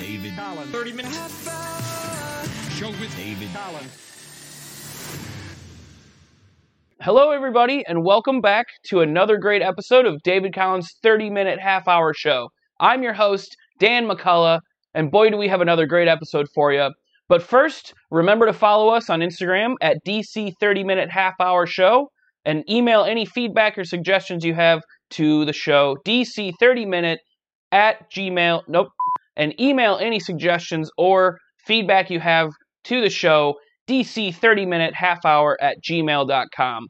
David Collins. 30 minutes. Show with David Collins. Hello, everybody, and welcome back to another great episode of David Collins' 30 minute half hour show. I'm your host, Dan McCullough, and boy, do we have another great episode for you. But first, remember to follow us on Instagram at DC 30 minute half hour show and email any feedback or suggestions you have to the show, DC 30 minute at gmail. Nope. And email any suggestions or feedback you have to the show, DC 30 minute half hour at gmail.com.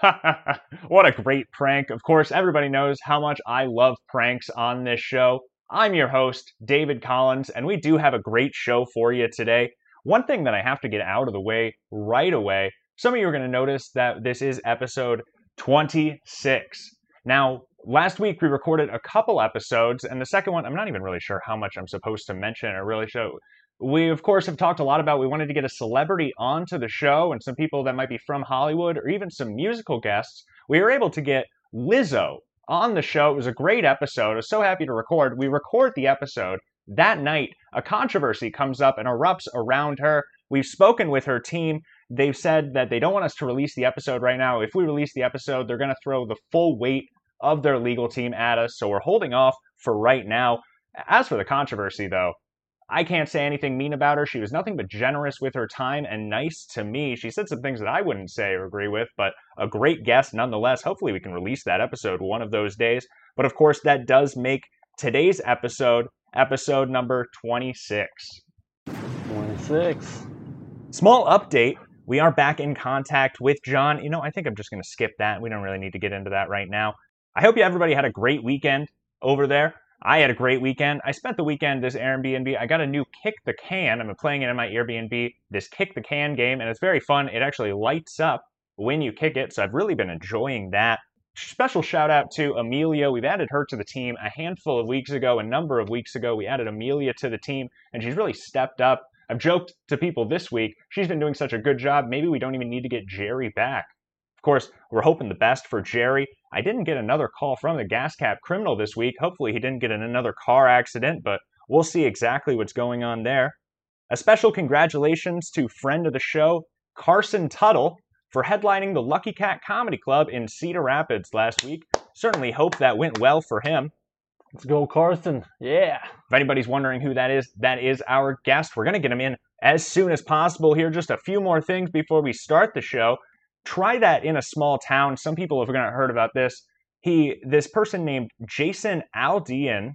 what a great prank. Of course, everybody knows how much I love pranks on this show. I'm your host, David Collins, and we do have a great show for you today. One thing that I have to get out of the way right away some of you are going to notice that this is episode 26. Now, last week we recorded a couple episodes, and the second one, I'm not even really sure how much I'm supposed to mention or really show. We, of course, have talked a lot about we wanted to get a celebrity onto the show and some people that might be from Hollywood or even some musical guests. We were able to get Lizzo on the show. It was a great episode. I was so happy to record. We record the episode. That night, a controversy comes up and erupts around her. We've spoken with her team. They've said that they don't want us to release the episode right now. If we release the episode, they're going to throw the full weight of their legal team at us. So we're holding off for right now. As for the controversy, though, I can't say anything mean about her. She was nothing but generous with her time and nice to me. She said some things that I wouldn't say or agree with, but a great guest nonetheless. Hopefully, we can release that episode one of those days. But of course, that does make today's episode episode number 26. 26. Small update. We are back in contact with John. You know, I think I'm just going to skip that. We don't really need to get into that right now. I hope you everybody had a great weekend over there. I had a great weekend. I spent the weekend this Airbnb. I got a new Kick the Can. I'm playing it in my Airbnb, this Kick the Can game, and it's very fun. It actually lights up when you kick it, so I've really been enjoying that. Special shout out to Amelia. We've added her to the team a handful of weeks ago, a number of weeks ago. We added Amelia to the team, and she's really stepped up. I've joked to people this week, she's been doing such a good job, maybe we don't even need to get Jerry back. Of course, we're hoping the best for Jerry. I didn't get another call from the gas cap criminal this week. Hopefully, he didn't get in another car accident, but we'll see exactly what's going on there. A special congratulations to friend of the show, Carson Tuttle, for headlining the Lucky Cat Comedy Club in Cedar Rapids last week. Certainly hope that went well for him. Let's go, Carson. Yeah. If anybody's wondering who that is, that is our guest. We're going to get him in as soon as possible here. Just a few more things before we start the show. Try that in a small town. Some people have heard about this. He, this person named Jason Aldean,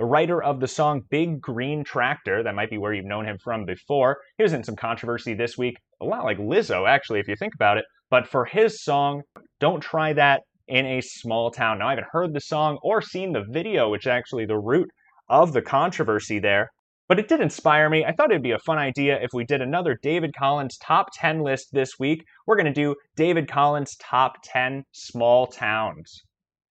a writer of the song Big Green Tractor, that might be where you've known him from before. He was in some controversy this week, a lot like Lizzo, actually, if you think about it. But for his song, Don't Try That in a Small Town. Now, I haven't heard the song or seen the video, which is actually the root of the controversy there. But it did inspire me. I thought it'd be a fun idea if we did another David Collins top 10 list this week. We're going to do David Collins top 10 small towns.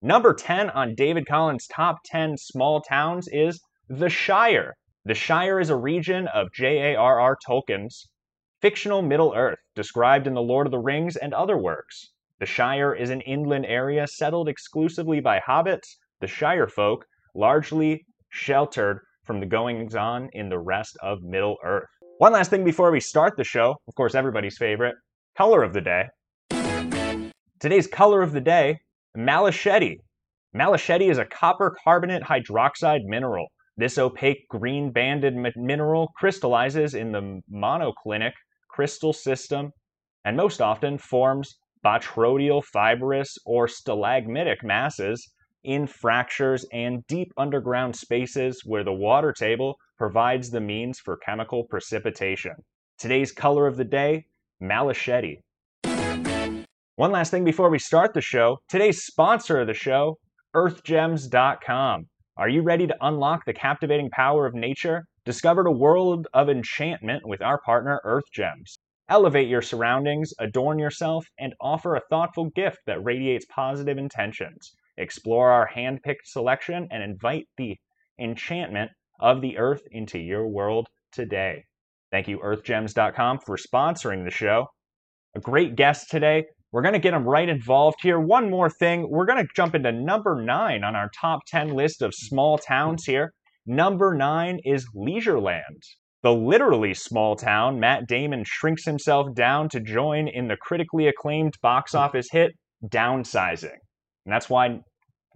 Number 10 on David Collins' top 10 small towns is The Shire. The Shire is a region of J.A.R.R. Tolkien's fictional Middle Earth, described in The Lord of the Rings and other works. The Shire is an inland area settled exclusively by hobbits, the Shire folk, largely sheltered from the goings on in the rest of Middle Earth. One last thing before we start the show, of course, everybody's favorite color of the day. Today's color of the day Malachete. Malachete is a copper carbonate hydroxide mineral. This opaque green banded mineral crystallizes in the monoclinic crystal system and most often forms botryoidal fibrous or stalagmitic masses in fractures and deep underground spaces where the water table provides the means for chemical precipitation. Today's color of the day, Malachete. One last thing before we start the show today's sponsor of the show, EarthGems.com. Are you ready to unlock the captivating power of nature? Discover a world of enchantment with our partner, EarthGems. Elevate your surroundings, adorn yourself, and offer a thoughtful gift that radiates positive intentions. Explore our hand picked selection and invite the enchantment of the earth into your world today. Thank you, EarthGems.com, for sponsoring the show. A great guest today. We're going to get them right involved here. One more thing. We're going to jump into number nine on our top 10 list of small towns here. number nine is Leisureland. The literally small town, Matt Damon shrinks himself down to join in the critically acclaimed box office hit Downsizing. And that's why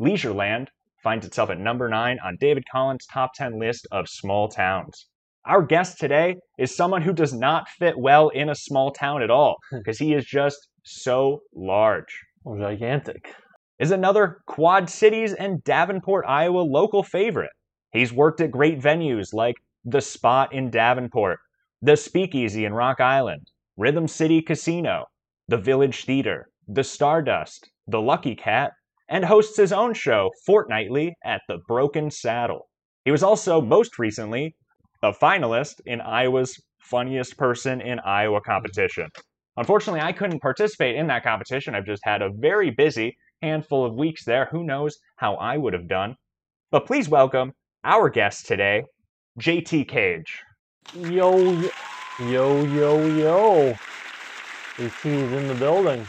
Leisureland finds itself at number nine on David Collins' top 10 list of small towns. Our guest today is someone who does not fit well in a small town at all because he is just so large. Gigantic. Is another Quad Cities and Davenport, Iowa local favorite. He's worked at great venues like The Spot in Davenport, The Speakeasy in Rock Island, Rhythm City Casino, The Village Theater, The Stardust, The Lucky Cat, and hosts his own show fortnightly at the Broken Saddle. He was also most recently a finalist in Iowa's Funniest Person in Iowa competition. Unfortunately, I couldn't participate in that competition. I've just had a very busy handful of weeks there. Who knows how I would have done? But please welcome our guest today, JT Cage. Yo, yo, yo, yo, is in the building.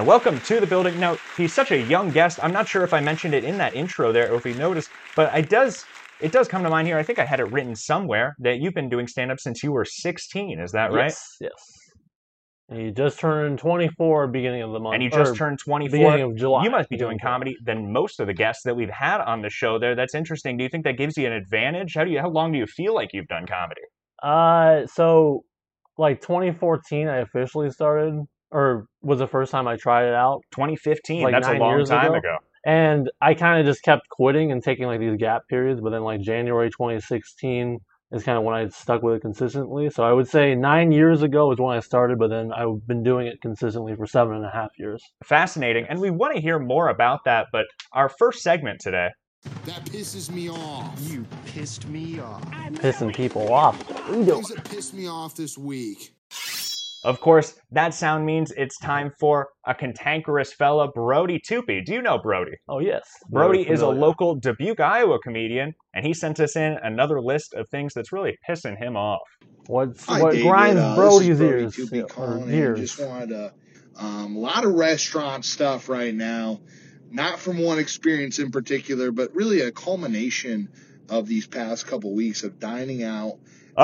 And welcome to the building. Now, he's such a young guest. I'm not sure if I mentioned it in that intro there or if you noticed, but I does it does come to mind here. I think I had it written somewhere that you've been doing stand up since you were 16. Is that right? Yes, yes. And he just turned 24 beginning of the month. And you just turned 24. beginning of July. You must be doing comedy than most of the guests that we've had on the show there. That's interesting. Do you think that gives you an advantage? How do you how long do you feel like you've done comedy? Uh, so like 2014, I officially started, or was the first time I tried it out. 2015. Like that's a long time ago? ago. And I kind of just kept quitting and taking like these gap periods. But then like January 2016 is kind of when I stuck with it consistently. So I would say nine years ago is when I started, but then I've been doing it consistently for seven and a half years. Fascinating. And we want to hear more about that. But our first segment today That pisses me off. You pissed me off. Pissing people off. What are you doing? Things that pissed me off this week. Of course, that sound means it's time for a cantankerous fella, Brody Toopy. Do you know Brody? Oh yes, Brody is a local Dubuque, Iowa comedian, and he sent us in another list of things that's really pissing him off. What's Hi, what David. grinds Uh, Brody's Brody ears? Toopy yeah, calling ears. Just wanted to, um, a lot of restaurant stuff right now. Not from one experience in particular, but really a culmination of these past couple weeks of dining out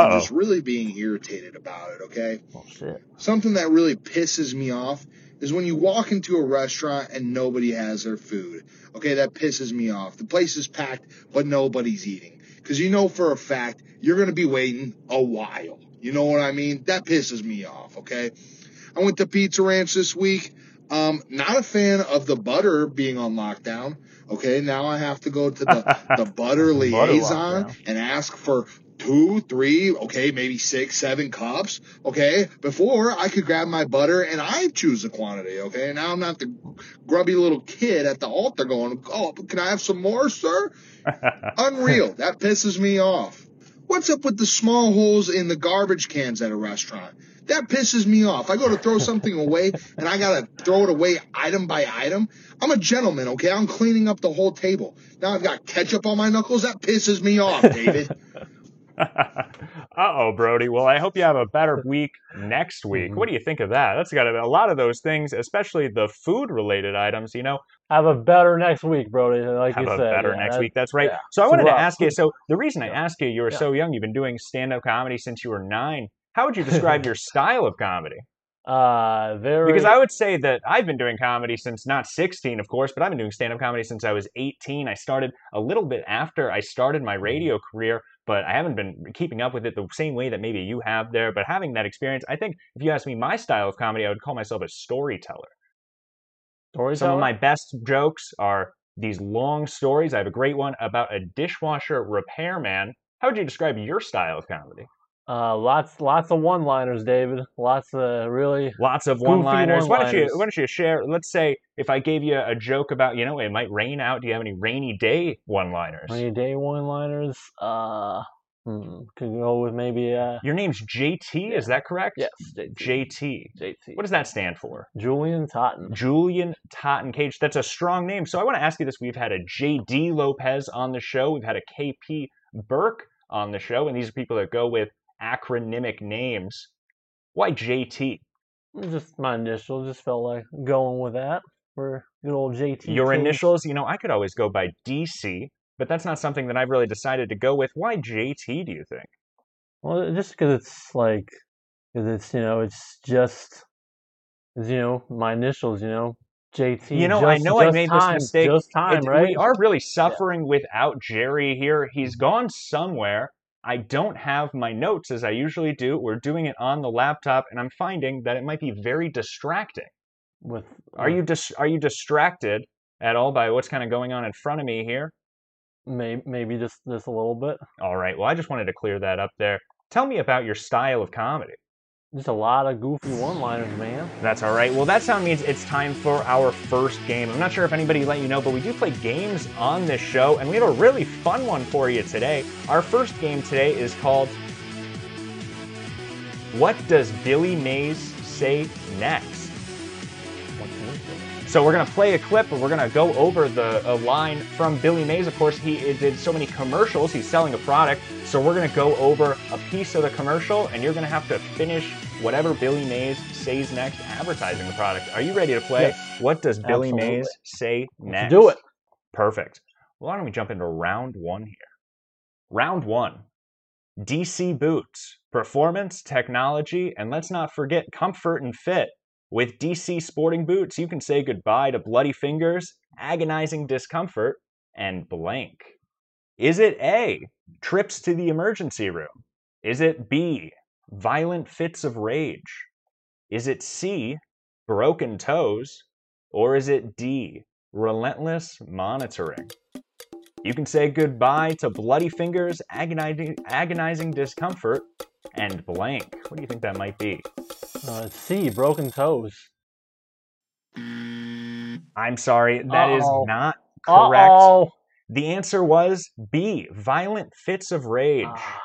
and Uh just really being irritated about it. Okay, Oh shit. something that really pisses me off is when you walk into a restaurant and nobody has their food. Okay, that pisses me off. The place is packed, but nobody's eating. Because you know for a fact you're going to be waiting a while. You know what I mean? That pisses me off, okay? I went to Pizza Ranch this week. Um, not a fan of the butter being on lockdown. Okay, now I have to go to the, the butter liaison lockdown. and ask for two, three, okay, maybe six, seven cups. Okay, before I could grab my butter and I choose the quantity. Okay, now I'm not the grubby little kid at the altar going, "Oh, can I have some more, sir?" Unreal. That pisses me off. What's up with the small holes in the garbage cans at a restaurant? That pisses me off. I go to throw something away and I gotta throw it away item by item. I'm a gentleman, okay? I'm cleaning up the whole table. Now I've got ketchup on my knuckles. That pisses me off, David. uh oh, Brody. Well, I hope you have a better week next week. Mhm. What do you think of that? That's got a, a lot of those things, especially the food related items, you know, Have a better next week, Brody. Like have you a said. better yeah, next week. That's right. yeah. So I wanted to ask you. So the reason I ask you, you were Yeah. so young. You've been doing stand up comedy since you were nine. How would you describe your style of comedy? Uh, very. Because I would say that I've been doing comedy since not 16, of course, but I've been doing stand up comedy since I was 18. I started a little bit after I started my radio career, but I haven't been keeping up with it the same way that maybe you have there. But having that experience, I think if you ask me my style of comedy, I would call myself a storyteller. Some of my best jokes are these long stories. I have a great one about a dishwasher repairman. How would you describe your style of comedy? Uh, lots, lots of one-liners, David. Lots of really. Lots of Goofy one-liners. Why don't you. Why don't you share? Let's say if I gave you a joke about you know it might rain out. Do you have any rainy day one-liners? Rainy day one-liners. Uh, hmm, could go with maybe uh. Your name's JT. Is that correct? Yes, JT. JT. JT. What does that stand for? Julian Totten. Julian Totten Cage. That's a strong name. So I want to ask you this. We've had a JD Lopez on the show. We've had a KP Burke on the show, and these are people that go with acronymic names. Why JT? Just my initials. Just felt like going with that for good old JT. Your initials, you know, I could always go by DC, but that's not something that I've really decided to go with. Why JT, do you think? Well, just because it's like, because it's you know, it's just, it's, you know, my initials, you know, JT. You know, I know I just made this time, mistake. Just time, It- right? We are really suffering without Jerry here. He's mm-hmm. gone somewhere. I don't have my notes as I usually do. We're doing it on the laptop, and I'm finding that it might be very distracting. With Are you dis- are you distracted at all by what's kind of going on in front of me here? Maybe, maybe just this a little bit. All right. Well, I just wanted to clear that up there. Tell me about your style of comedy. Just a lot of goofy one-liners, man. That's all right. Well, that sound means it's time for our first game. I'm not sure if anybody let you know, but we do play games on this show, and we have a really fun one for you today. Our first game today is called What Does Billy Mays Say Next? So we're gonna play a clip, and we're gonna go over the a line from Billy Mays. Of course, he did so many commercials. He's selling a product, so we're gonna go over a piece of the commercial, and you're gonna have to finish whatever Billy Mays says next, advertising the product. Are you ready to play? Yes. What does Billy Absolutely. Mays say Let's next? do it. Perfect. Well, why don't we jump into round one here? Round one. DC Boots. Performance, technology, and let's not forget comfort and fit. With DC Sporting Boots, you can say goodbye to bloody fingers, agonizing discomfort, and blank. Is it A, trips to the emergency room? Is it B, violent fits of rage? Is it C, broken toes? Or is it D, relentless monitoring? You can say goodbye to bloody fingers, agonizing, agonizing discomfort, and blank. What do you think that might be? Uh, C, broken toes. I'm sorry, that is Uh-oh. not correct. Uh-oh. The answer was B, violent fits of rage. Ah,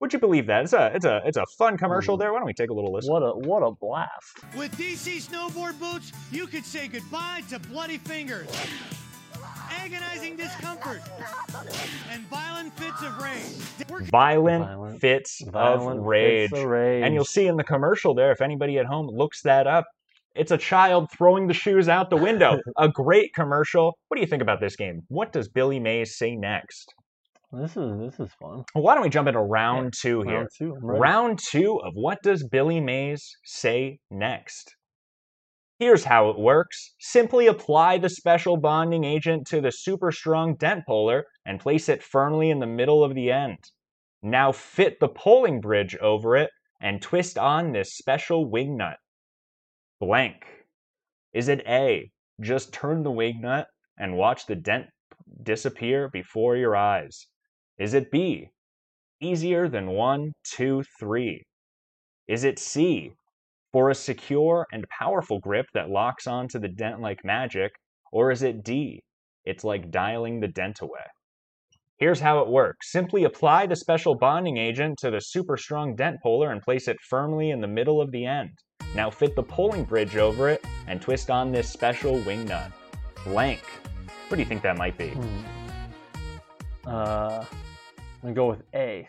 Would you believe that? It's a it's a it's a fun commercial there. Why don't we take a little listen? what a what a blast. With DC snowboard boots, you could say goodbye to bloody fingers, agonizing discomfort, and violent fits of rage. Violent, Violent- fits Violent of rage. fits of rage. And you'll see in the commercial there, if anybody at home looks that up, it's a child throwing the shoes out the window. a great commercial. What do you think about this game? What does Billy Mays say next? This is this is fun. Well, why don't we jump into round two here? Round two. I'm. Round two of what does Billy Mays say next? Here's how it works. Simply apply the special bonding agent to the super strong dent puller and place it firmly in the middle of the end. Now fit the pulling bridge over it and twist on this special wing nut. Blank. Is it A, just turn the wing nut and watch the dent disappear before your eyes? Is it B, easier than one, two, three? Is it C, for a secure and powerful grip that locks onto the dent like magic? Or is it D, it's like dialing the dent away? Here's how it works. Simply apply the special bonding agent to the super strong dent puller and place it firmly in the middle of the end. Now fit the pulling bridge over it and twist on this special wing nut. Blank. What do you think that might be? Hmm. Uh, I'm gonna go with A.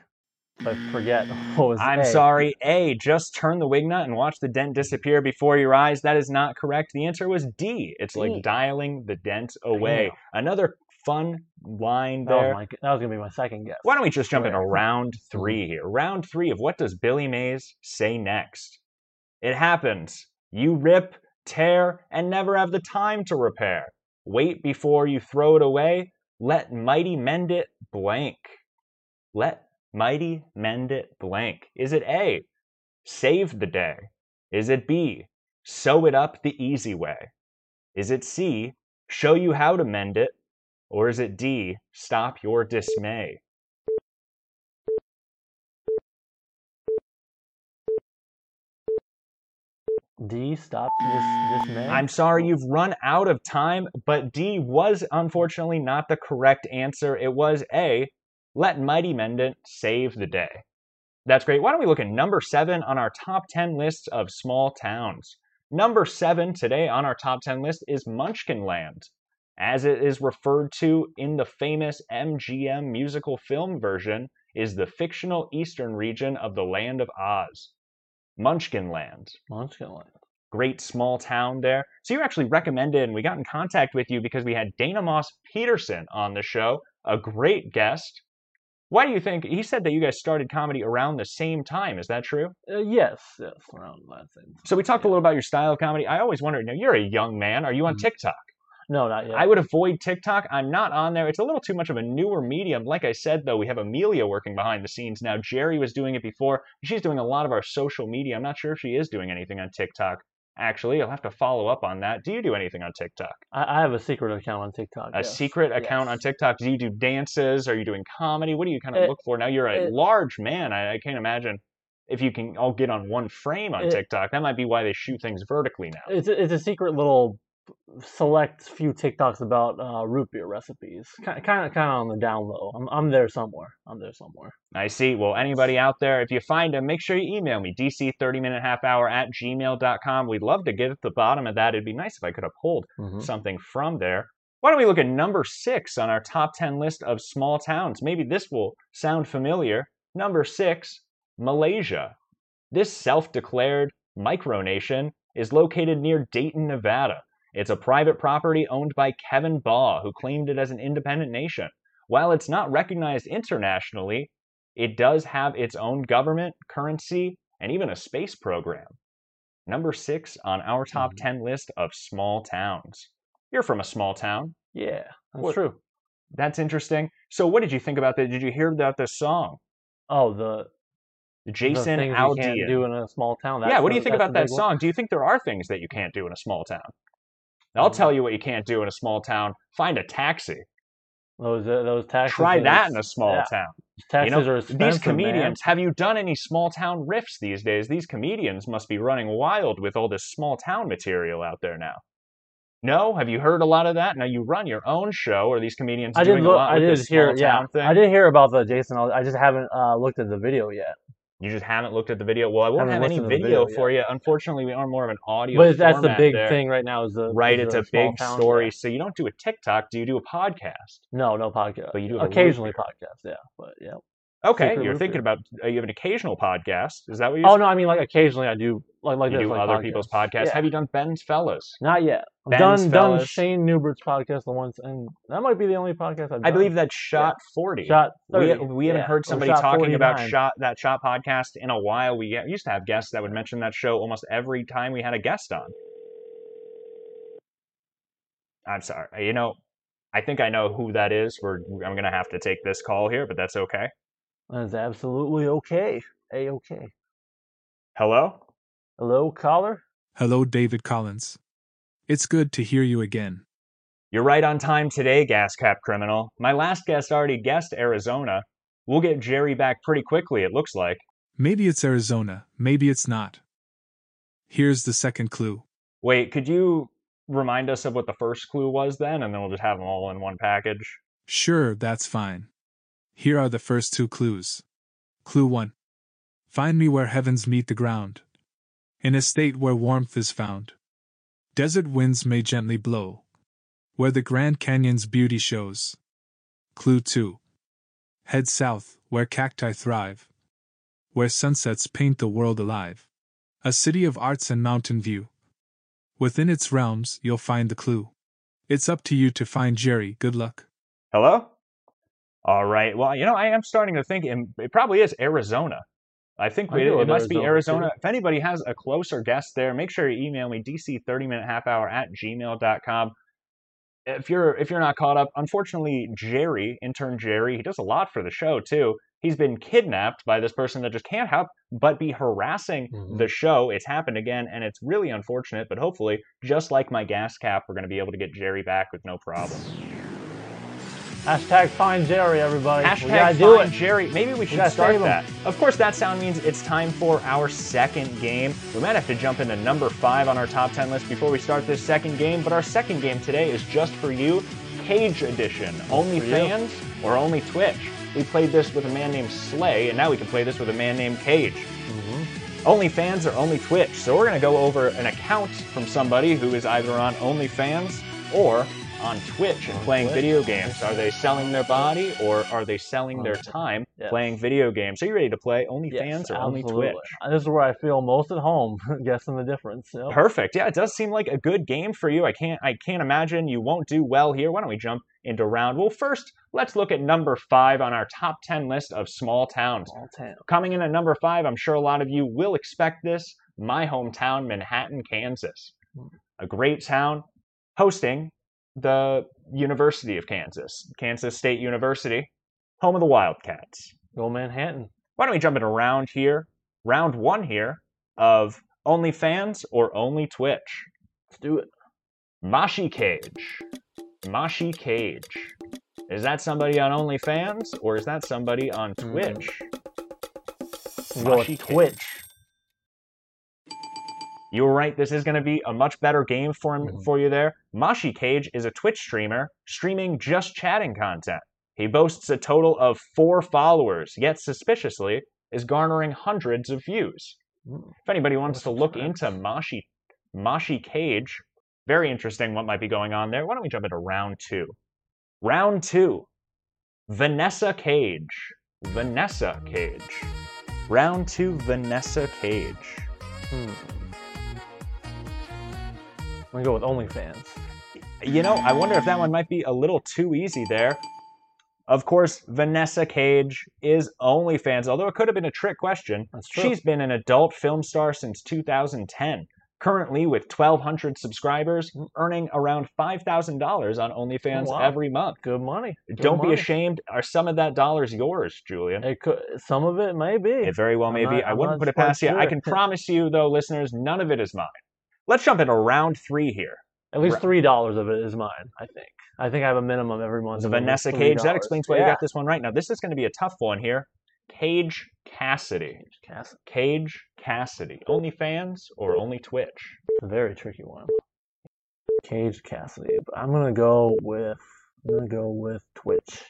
I forget what was I'm A. sorry. A, just turn the wig nut and watch the dent disappear before your eyes. That is not correct. The answer was D. It's D. like dialing the dent away. Another fun line there. my, that was gonna be my second guess. Why don't we just jump into round three here? Round three of what does Billy Mays say next? It happens. You rip, tear, and never have the time to repair. Wait before you throw it away. Let mighty mend it blank. Let mighty mend it blank. Is it A? Save the day. Is it B? Sew it up the easy way. Is it C? Show you how to mend it. Or is it D? Stop your dismay. D. Stop this this man. I'm sorry you've run out of time, but D was unfortunately not the correct answer. It was A. Let Mighty Mendit save the day. That's great. Why don't we look at number seven on our top 10 list of small towns? Number seven today on our top 10 list is Munchkinland, as it is referred to in the famous MGM musical film version, is the fictional eastern region of the land of Oz. Munchkinland Munchkinland. great small town there. So you actually recommended, and we got in contact with you because we had Dana Moss Peterson on the show. a great guest. Why do you think he said that you guys started comedy around the same time? Is that true? Uh, yes, yes, around that same. So we talked a little about your style of comedy. I always wondered, you know, you're a young man. Are you on Mhm. TikTok? No, not yet. I would avoid TikTok. I'm not on there. It's a little too much of a newer medium. Like I said, though, we have Amelia working behind the scenes now. Jerry was doing it before. She's doing a lot of our social media. I'm not sure if she is doing anything on TikTok. Actually, I'll have to follow up on that. Do you do anything on TikTok? I, I have a secret account on TikTok. A yes. secret account Yes. on TikTok? Do you do dances? Are you doing comedy? What do you kind of It- look for? Now you're a it- large man. I, I can't imagine if you can all get on one frame on It- TikTok. That might be why they shoot things vertically now. It's a, it's a secret little select few TikToks about uh, root beer recipes. Kind of kind of on the down low. I'm I'm there somewhere. I'm there somewhere. I see. Well, anybody out there, if you find them, make sure you email me, dc30minute half hour at gmail.com. We'd love to get at the bottom of that. It'd be nice if I could uphold Mhm. something from there. Why don't we look at number six on our top 10 list of small towns? Maybe this will sound familiar. Number six, Molossia. This self declared micronation is located near Dayton, Nevada. It's a private property owned by Kevin Baugh, who claimed it as an independent nation. While it's not recognized internationally, it does have its own government, currency, and even a space program. Number six on our top Mhm. 10 list of small towns. You're from a small town. Yeah, that's What- true. That's interesting. So, what did you think about that? Did you hear about this song? Oh, the the Jason can't Aldean. do in a small town. yeah, that's what do the- you think about that big one. song? Do you think there are things that you can't do in a small town? I'll Mm. tell you what you can't do in a small town. Find a taxi. Those uh, those taxes. Try that in a small yeah, town. Taxes you know, are expensive, these man. comedians, have you done any small town riffs these days? These comedians must be running wild with all this small town material out there now. No, have you heard a lot of that? Now you run your own show, or these comedians I doing did look. a lot I with did this hear. small Yeah, town thing? I did hear about the Jason. I just haven't uh, looked at the video yet. You just haven't looked at the video. Well, I won't Haven't have any listened to the video, video for you. Unfortunately, we are more of an audio. But that's the big there. thing right now. Is the right? is It's a big story. yeah. So you don't do a TikTok. Do you do a podcast? No, no podcast. But you do occasionally podcast. Yeah, but yeah. Okay, Secret you're thinking about uh, you have an occasional podcast. Is that what you're? Oh no, I mean like occasionally I do like like you this, do like other podcasts. people's podcasts. Yeah. Have you done Ben's Fellas? Not yet. Ben's done done Fellas. Shane Newbert's podcast the once, and that might be the only podcast I've done. I believe that Shot Forty. shot. we, 30, we haven't yeah, heard somebody talking about shot that shot podcast in a while. We used to have guests that would mention that show almost every time we had a guest on. I'm sorry. You know, I think I know who that is. We're I'm gonna have to take this call here, but that's okay. That's absolutely okay. A okay. Hello. Hello, caller. Hello, David Collins. It's good to hear you again. You're right on time today, gas cap criminal. My last guest already guessed Arizona. We'll get Jerry back pretty quickly. It looks like. Maybe it's Arizona, maybe it's not. Here's the second clue. Wait, could you remind us of what the first clue was then, and then we'll just have them all in one package? Sure, that's fine. Here are the first two clues. Clue 1. Find me where heavens meet the ground. In a state where warmth is found. Desert winds may gently blow. Where the Grand Canyon's beauty shows. Clue 2. Head south, where cacti thrive. Where sunsets paint the world alive. A city of arts and mountain view. Within its realms, you'll find the clue. It's up to you to find Jerry. Good luck. Hello? All right. Well, you know, I am starting to think it, it probably is Arizona. I think I it, it must be Arizona, Arizona. too. If anybody has a closer guess there, make sure you email me dc30minute half hour at gmail.com. If you're if you're not caught up, unfortunately, Jerry, intern Jerry, he does a lot for the show too. He's been kidnapped by this person that just can't help but be harassing Mhm. the show. It's happened again, and it's really unfortunate. But hopefully, just like my gas cap, we're going to be able to get Jerry back with no problem. Hashtag find Jerry, everybody. Hashtag find. Jerry. Maybe we should start that. Of course, that sound means it's time for our second game. We might have to jump into number five on our top 10 list before we start this second game, but our second game today is just for you Cage Edition. Only for you. fans or only Twitch. We played this with a man named Slay, and now we can play this with a man named Cage. Mm-hmm. OnlyFans or only Twitch. So we're going to go over an account from somebody who is either on OnlyFans or on Twitch and On playing Twitch. video games. Are they selling their body or are they selling their oh, time Yes. playing video games? Are you ready to play OnlyFans Yes, or only. Twitch? This is where I feel most at home, guessing the difference. Yep. Perfect. Yeah, it does seem like a good game for you. I can't I can't imagine you won't do well here. Why don't we jump into round. Well, first, let's look at number five on our top 10 list of small towns. Small town. Coming in at number five, I'm sure a lot of you will expect this my hometown, Manhattan, Kansas. Hmm. A great town hosting the University of Kansas, Kansas State University, home of the Wildcats. Go Manhattan. Why don't we jump into round here, round one here of OnlyFans or Only Twitch? Let's do it. Mashi Cage. Mashi Cage. Is that somebody on OnlyFans or is that somebody on Hmm. Twitch? We'll go with Mashi Twitch. You were right. This is going to be a much better game for him, Mhm. for you there. Mashi Cage is a Twitch streamer streaming just chatting content. He boasts a total of four followers, yet suspiciously is garnering hundreds of views. Mm. If anybody wants to look into Mashi Mashi Cage, very interesting what might be going on there. Why don't we jump into round two? Round two. Vanessa Cage. Vanessa Cage. Round two, Vanessa Cage. Hmm. I'm gonna go with OnlyFans. You know, I wonder if that one might be a little too easy there. Of course, Vanessa Cage is OnlyFans, although it could have been a trick question. That's true. She's been an adult film star since 2010. Currently, with 1,200 subscribers, earning around $5,000 on OnlyFans Oh, wow. every month. Good money. Good Don't be ashamed. Are some of that dollars yours, Julian? It could. Some of it may be. It very well I'm may be. not- I I'm wouldn't put it past you. I can promise you, though, listeners, none of it is mine. Let's jump into round three here. At least three dollars of it is mine. I think. I think I have a minimum every month. So of at least Vanessa Cage, that explains why yeah. you got this one right. Now, this is going to be a tough one here. Cage Cassidy. Cass- Cage Cassidy. Only fans or only Twitch? It's a very tricky one. Cage Cassidy, but I'm gonna go with. I'm gonna go with Twitch.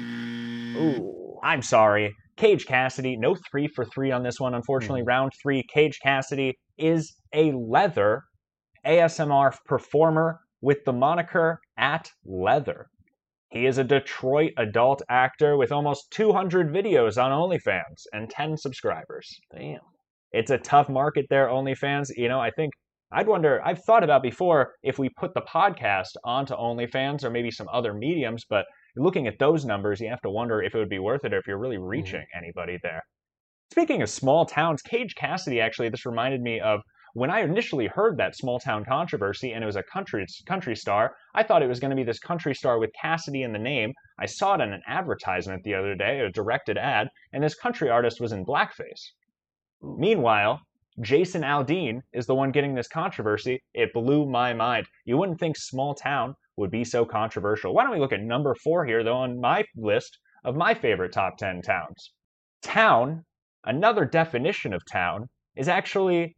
Ooh. I'm sorry. Cage Cassidy, no three for three on this one. Unfortunately, hmm. round three, Cage Cassidy is a leather ASMR performer with the moniker at leather. He is a Detroit adult actor with almost 200 videos on OnlyFans and 10 subscribers. Damn. it's a tough market there, OnlyFans. You know, I think I'd wonder, I've thought about before if we put the podcast onto OnlyFans or maybe some other mediums, but looking at those numbers, you have to wonder if it would be worth it or if you're really mm-hmm. reaching anybody there. Speaking of small towns, Cage Cassidy actually, this reminded me of when I initially heard that small town controversy and it was a country country star, I thought it was going to be this country star with Cassidy in the name. I saw it in an advertisement the other day, a directed ad, and this country artist was in blackface. Meanwhile, Jason Aldean is the one getting this controversy. It blew my mind. You wouldn't think small town would be so controversial. Why don't we look at number four here, though, on my list of my favorite top 10 towns? Town, another definition of town, is actually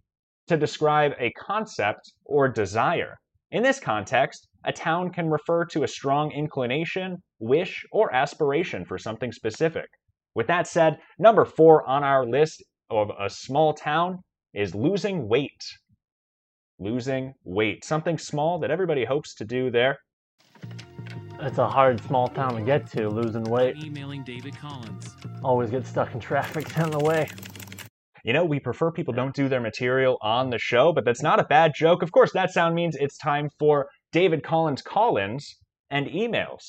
to describe a concept or desire. In this context, a town can refer to a strong inclination, wish, or aspiration for something specific. With that said, number four on our list of a small town is losing weight. Losing weight. Something small that everybody hopes to do there. It's a hard small town to get to. Losing weight. Emailing David Collins. Always get stuck in traffic down the way. You know, we prefer people don't do their material on the show, but that's not a bad joke. Of course, that sound means it's time for David Collins call-ins and emails.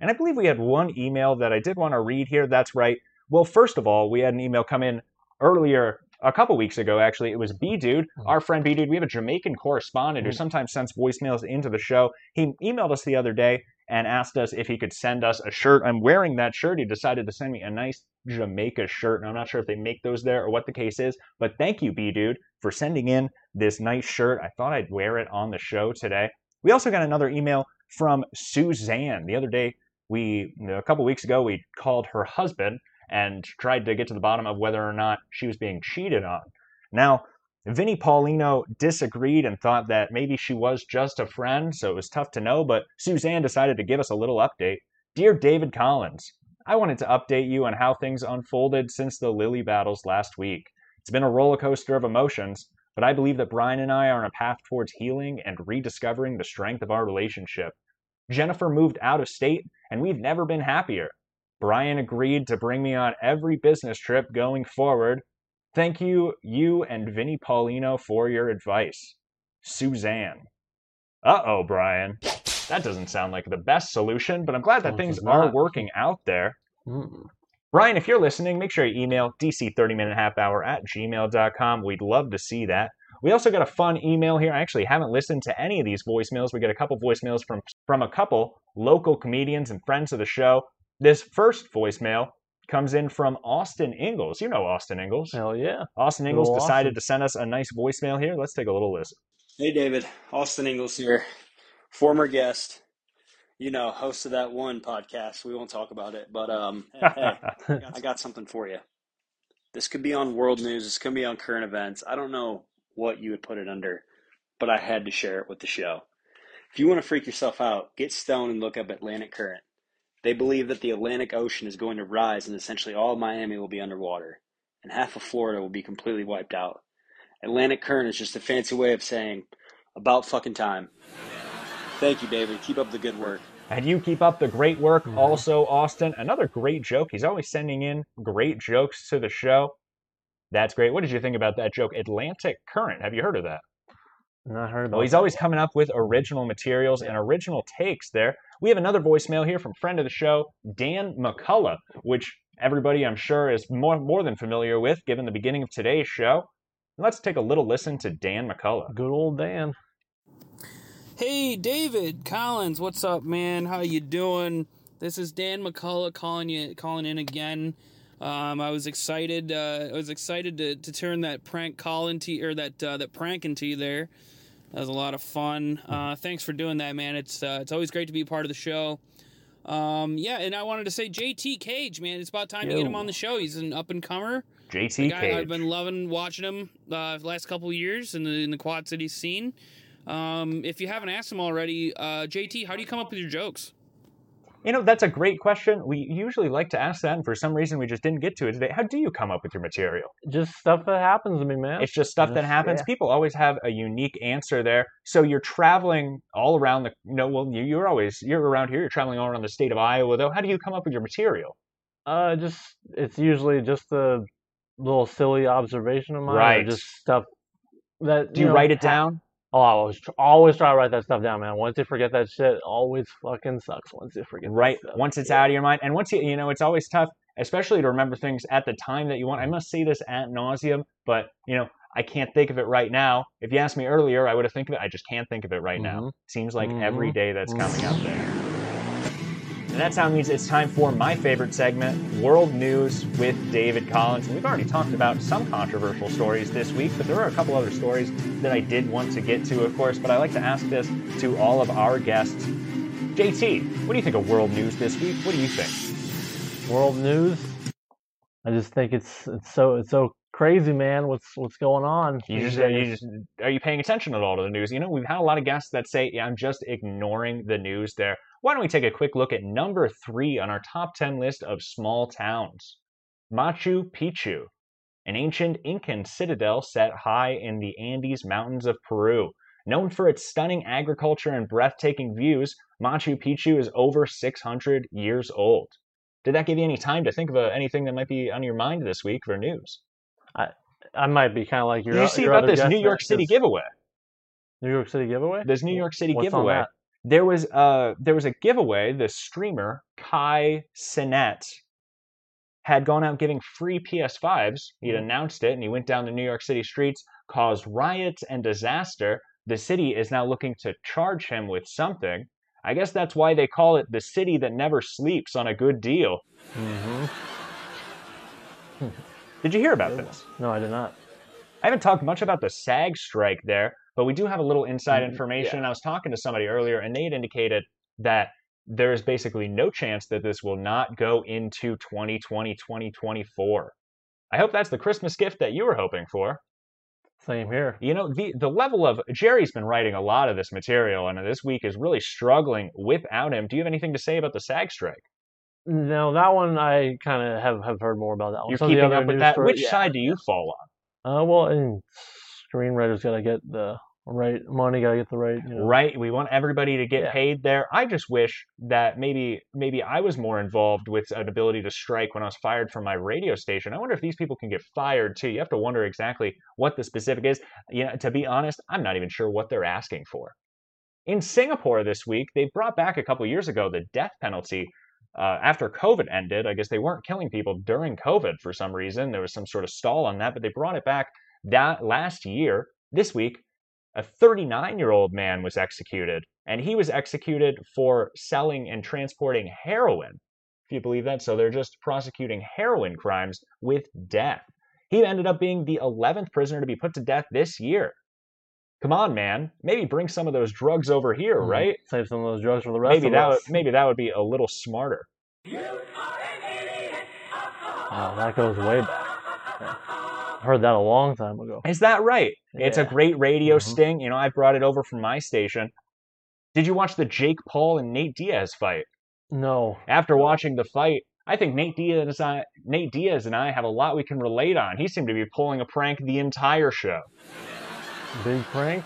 And I believe we had one email that I did want to read here. That's right. Well, first of all, we had an email come in earlier a couple weeks ago actually it was b dude our friend b dude we have a jamaican correspondent who Mhm. sometimes sends voicemails into the show he emailed us the other day and asked us if he could send us a shirt. I'm wearing that shirt. He decided to send me a nice jamaica shirt and i'm not sure if they make those there or what the case is but thank you b dude for sending in this nice shirt. I thought i'd wear it on the show today. We also got another email from suzanne. The other day we a couple weeks ago we called her husband and tried to get to the bottom of whether or not she was being cheated on. Now, Vinnie Paulino disagreed and thought that maybe she was just a friend, so it was tough to know, but Suzanne decided to give us a little update. Dear David Collins, I wanted to update you on how things unfolded since the Lily battles last week. It's been a roller coaster of emotions, but I believe that Brian and I are on a path towards healing and rediscovering the strength of our relationship. Jennifer moved out of state, and we've never been happier. Brian agreed to bring me on every business trip going forward. Thank you, you and Vinnie Paulino, for your advice. Suzanne. Uh oh, Brian. That doesn't sound like the best solution, but I'm glad that things are working out there. Mm. Brian, if you're listening, make sure you email dc30minute half hour at gmail.com. We'd love to see that. We also got a fun email here. I actually haven't listened to any of these voicemails. We got a couple voicemails from from a couple local comedians and friends of the show. This first voicemail comes in from Austin Ingalls. You know Austin Ingalls. Hell yeah. Austin Ingalls Little decided Austin. to send us a nice voicemail here. Let's take a little listen. Hey, David. Austin Ingalls here. Former guest. You know, host of that one podcast. We won't talk about it, but um, hey, I got something for you. This could be on world news. This could be on current events. I don't know what you would put it under, but I had to share it with the show. If you want to freak yourself out, get stoned and look up Atlantic Current. They believe that the Atlantic Ocean is going to rise and essentially all of Miami will be underwater, and half of Florida will be completely wiped out. Atlantic Current is just a fancy way of saying about fucking time. Thank you, David. Keep up the good work. And you keep up the great work. Mhm. Also, Austin, another great joke. He's always sending in great jokes to the show. That's great. What did you think about that joke? Atlantic Current. Have you heard of that? Not heard about Well, he's that. always coming up with original materials and original takes there. We have another voicemail here from friend of the show, Dan McCullough, which everybody I'm sure is more, more than familiar with given the beginning of today's show. Let's take a little listen to Dan McCullough. Good old Dan. Hey, David Collins, what's up, man? How you doing? This is Dan McCullough calling you, calling in again. Um, I was excited. Uh, I was excited to, to turn that prank call into or that uh, that prank into you there. That was a lot of fun. Uh, thanks for doing that, man. It's uh, it's always great to be a part of the show. Um, yeah, and I wanted to say JT Cage, man. It's about time to get him on the show. He's an up and comer. JT guy Cage. I've been loving watching him uh, the last couple years in the in the Quad City scene. Um, if you haven't asked him already, uh, JT, how do you come up with your jokes? You know, that's a great question. We usually like to ask that, and for some reason we just didn't get to it today. How do you come up with your material? Just stuff that happens to me, man. It's just stuff that happens. yeah. People always have a unique answer there. So you're traveling all around the. No, well, you- you're always you're around here. You're traveling all around the state of Iowa, though. How do you come up with your material? Uh, just it's usually just a little silly observation of mine, or Right. just stuff that Do you know, write it ha- down? Oh, I always tr- always try to write that stuff down, man. Once you forget that shit, always fucking sucks. Once you forget, Right. Once it's Yeah. out of your mind, and once you you know, it's always tough, especially to remember things at the time that you want. I must say this at nauseum, but you know. I can't think of it right now. If you asked me earlier, I would have think of it. I just can't think of it right now. Mhm. Seems like every Mhm. day that's coming up there. And that sound means it's time for my favorite segment, World News with David Collins. And we've already talked about some controversial stories this week, but there are a couple other stories that I did want to get to, of course. But I like to ask this to all of our guests. JT, what do you think of world news this week? What do you think? world news. I just think it's it's so it's so crazy, man. What's what's going on? You just, are you just are you paying attention at all to the news? You know, we've had a lot of guests that say, "Yeah, I'm just ignoring the news." There. Why don't we take a quick look at number three on our top ten list of small towns? Machu Picchu, an ancient Incan citadel set high in the Andes Mountains of Peru. Known for its stunning agriculture and breathtaking views, Machu Picchu is over 600 years old. Did that give you any time to think of uh, anything that might be on your mind this week for news? I I might be kind of like your. Did you see your about this New York City giveaway? New York City giveaway. This New York City What's giveaway. There was uh there was a giveaway. The streamer Kai Cenat had gone out giving free PS5s. He'd announced it, and he went down the New York City streets, caused riots and disaster. The city is now looking to charge him with something. I guess that's why they call it the city that never sleeps on a good deal. hmm Did you hear about this? No, I did not. I haven't talked much about the SAG strike there, but we do have a little inside Mm, information. I was talking to somebody earlier, and they had indicated that there is basically no chance that this will not go into 2020, 2024. I hope that's the Christmas gift that you were hoping for. Same here. You know, the, the level of Jerry's been writing a lot of this material, and this week is really struggling without him. Do you have anything to say about the SAG strike? No, that one I kind of have, have heard more about that one. You're Some keeping up with that. story- Which yeah. side do you fall on? Uh, well, and screenwriters got to get the right money, got to get the right. You know, right we want everybody to get Yeah. paid there i just wish that maybe maybe i was more involved with an ability to strike when i was fired from my radio station i wonder if these people can get fired too you have to wonder exactly what the specific is you know to be honest i'm not even sure what they're asking for In Singapore this week, they brought back a couple years ago the death penalty. Uh, after COVID ended, I guess they weren't killing people during COVID for some reason. There was some sort of stall on that, but they brought it back that last year. This week, a 39 year old man was executed, and he was executed for selling and transporting heroin. If you believe that, so they're just prosecuting heroin crimes with death. He ended up being the 11th prisoner to be put to death this year. Come on, man. Maybe bring some of those drugs over here, Mm, right? Save some of those drugs for the rest Maybe of that would, maybe that would be a little smarter. Oh, that goes way back. Yeah. Heard that a long time ago. Is that right? It's a great radio Mhm. sting. You know, I brought it over from my station. Did you watch the Jake Paul and Nate Diaz fight? No. After watching the fight, I think Nate Diaz, I, Nate Diaz and I have a lot we can relate on. He seemed to be pulling a prank the entire show. Big prank?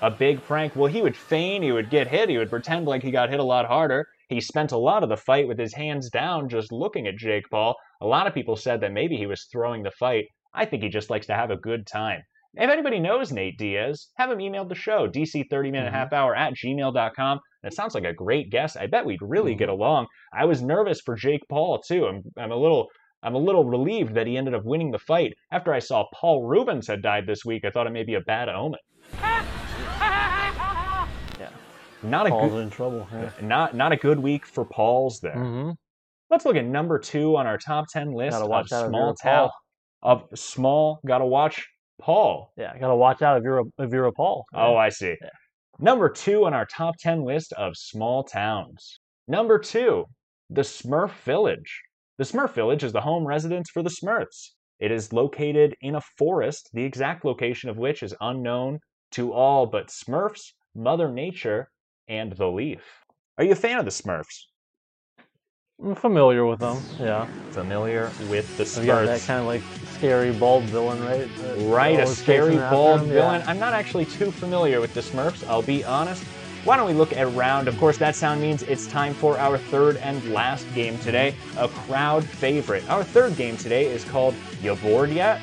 A big prank. Well, he would feign, he would get hit, he would pretend like he got hit a lot harder. He spent a lot of the fight with his hands down, just looking at Jake Paul. A lot of people said that maybe he was throwing the fight. I think he just likes to have a good time. If anybody knows Nate Diaz, have him email the show, dc30minute Mhm. half hour at gmail.com. It sounds like a great guest. I bet we'd really get along. I was nervous for Jake Paul too. I'm, I'm a little I'm a little relieved that he ended up winning the fight. After I saw Paul Reubens had died this week, I thought it may be a bad omen. Yeah. Not a Paul's good, in trouble. Yeah. not not a good week for Pauls there. Mm-hmm. Let's look at number two on our top ten list Gotta of out small a town Of small. Gotta watch Paul. Yeah, gotta watch out if you're a if you're a Paul. Oh, I see. Yeah. Number two on our top 10 list of small towns. Number two, the Smurf Village. The Smurf Village is the home residence for the Smurfs. It is located in a forest, the exact location of which is unknown to all but Smurfs, Mother Nature, and the Leaf. Are you a fan of the Smurfs? I'm familiar with them. Yeah. Familiar with the We got that kind of like scary bald villain, right? That Right, a scary bald him, yeah. villain. I'm not actually too familiar with the Smurfs, I'll be honest. Why don't we look at round? Of course, that sound means it's time for our third and last game today, a crowd favorite. Our third game today is called You Bored Yet?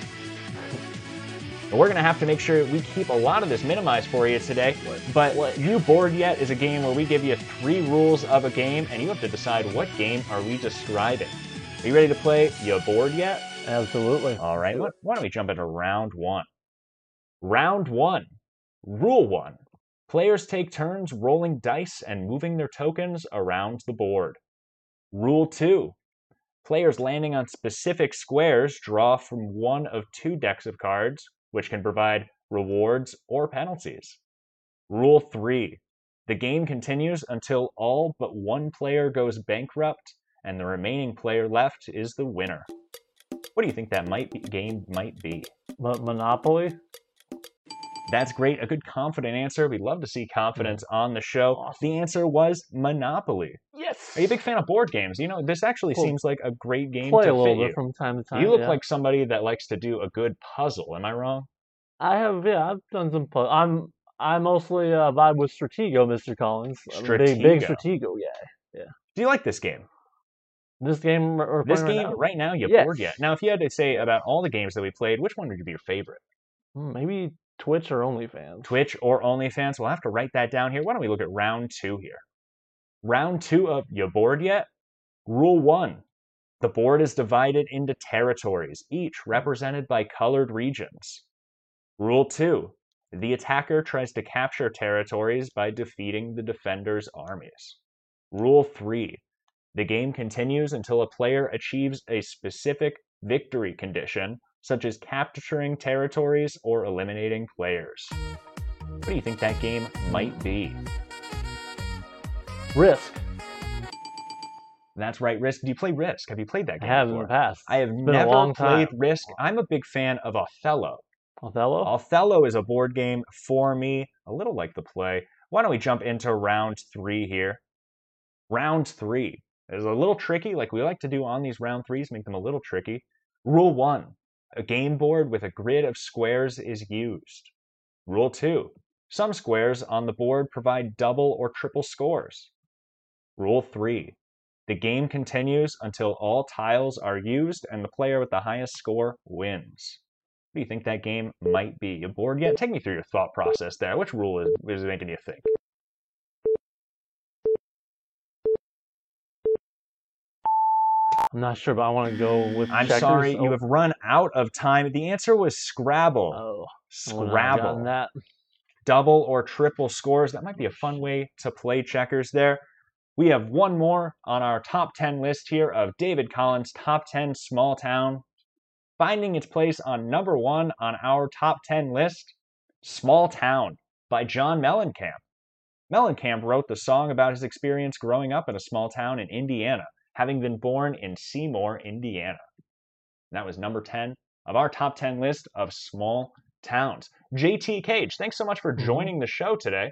And we're going to have to make sure we keep a lot of this minimized for you today. But You Bored Yet is a game where we give you three rules of a game, and you have to decide what game are we describing. Are you ready to play You Bored Yet? Absolutely. All right, why don't we jump into round one? Round one. Rule one. Players take turns rolling dice and moving their tokens around the board. Rule two. Players landing on specific squares draw from one of two decks of cards, which can provide rewards or penalties. Rule three. The game continues until all but one player goes bankrupt and the remaining player left is the winner. What do you think that might be, game might be? Monopoly. That's great. A good confident answer. We'd love to see confidence mm. on the show. The answer was Monopoly. Yes. Are you a big fan of board games? You know, this actually Well, seems like a great game Play to a little bit you. from time to time. You look yeah. like somebody that likes to do a good puzzle. Am I wrong? I have. Yeah, I've done some. I'm. I mostly uh, vibe with Stratego, Mr. Collins. A big, big Stratego. Stratego Yeah. Do you like this game? This game. we're This game right right now, you Yes. bored yet? Now, if you had to say about all the games that we played, which one would be your favorite? Hmm, Maybe Twitch or OnlyFans. Twitch or OnlyFans? We'll have to write that down here. Why don't we look at round two here? Round two of You Bored Yet? Rule one the board is divided into territories, each represented by colored regions. Rule two the attacker tries to capture territories by defeating the defender's armies. Rule three the game continues until a player achieves a specific victory condition, such as capturing territories or eliminating players. What do you think that game might be? Risk. That's right, Risk. Do you play Risk? Have you played that game? I have in the past. I have It's been a never long played time. Risk. I'm a big fan of Othello. Othello. Othello is a board game for me, a little like the play. Why don't we jump into round three here? Round three is a little tricky, like we like to do on these round threes, make them a little tricky. Rule one a game board with a grid of squares is used. Rule two some squares on the board provide double or triple scores. Rule 3 The game continues until all tiles are used and the player with the highest score wins. What do you think that game might be? A board yet? Take me through your thought process there. Which rule is, is making you think? I'm not sure, but I want to go with. I'm checkers. sorry, oh. you have run out of time. The answer was Scrabble. Oh, Scrabble. That. Double or triple scores. That might be a fun way to play checkers there. We have one more on our top 10 list here of David Collins' top 10 small town. Finding its place on number one on our top 10 list Small Town by John Mellencamp. Mellencamp wrote the song about his experience growing up in a small town in Indiana, having been born in Seymour, Indiana. And that was number 10 of our top 10 list of small towns. JT Cage, thanks so much for Mhm. joining the show today.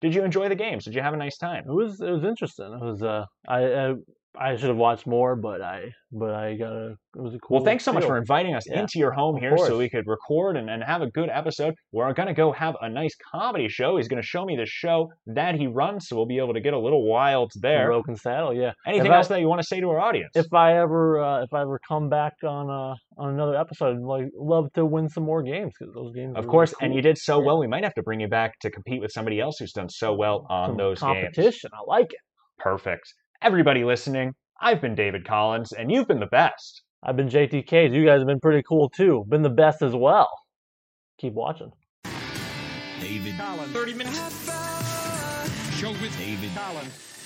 Did you enjoy the games? Did you have a nice time? It was it was interesting. It was uh I I, I should have watched more, but I but I got a it was a cool. Well, thanks so much for inviting us Yeah, into your home of here so we could record and, and have a good episode. We're going to go have a nice comedy show. He's going to show me the show that he runs, so we'll be able to get a little wild there. Broken saddle, yeah. Anything I- else that you want to say to our audience? If I ever uh, if I ever come back on uh on another episode, I'd like love to win some more games because those games. of course, cool. and you did so Yeah. well, we might have to bring you back to compete with somebody else who's done so well on Some those games. competition. I like it. Perfect. Everybody listening, I've been David Collins, and you've been the best. I've been JT Cage. You guys have been pretty cool too. Been the best as well. Keep watching. David Collins. 30 minutes. Show with David Collins.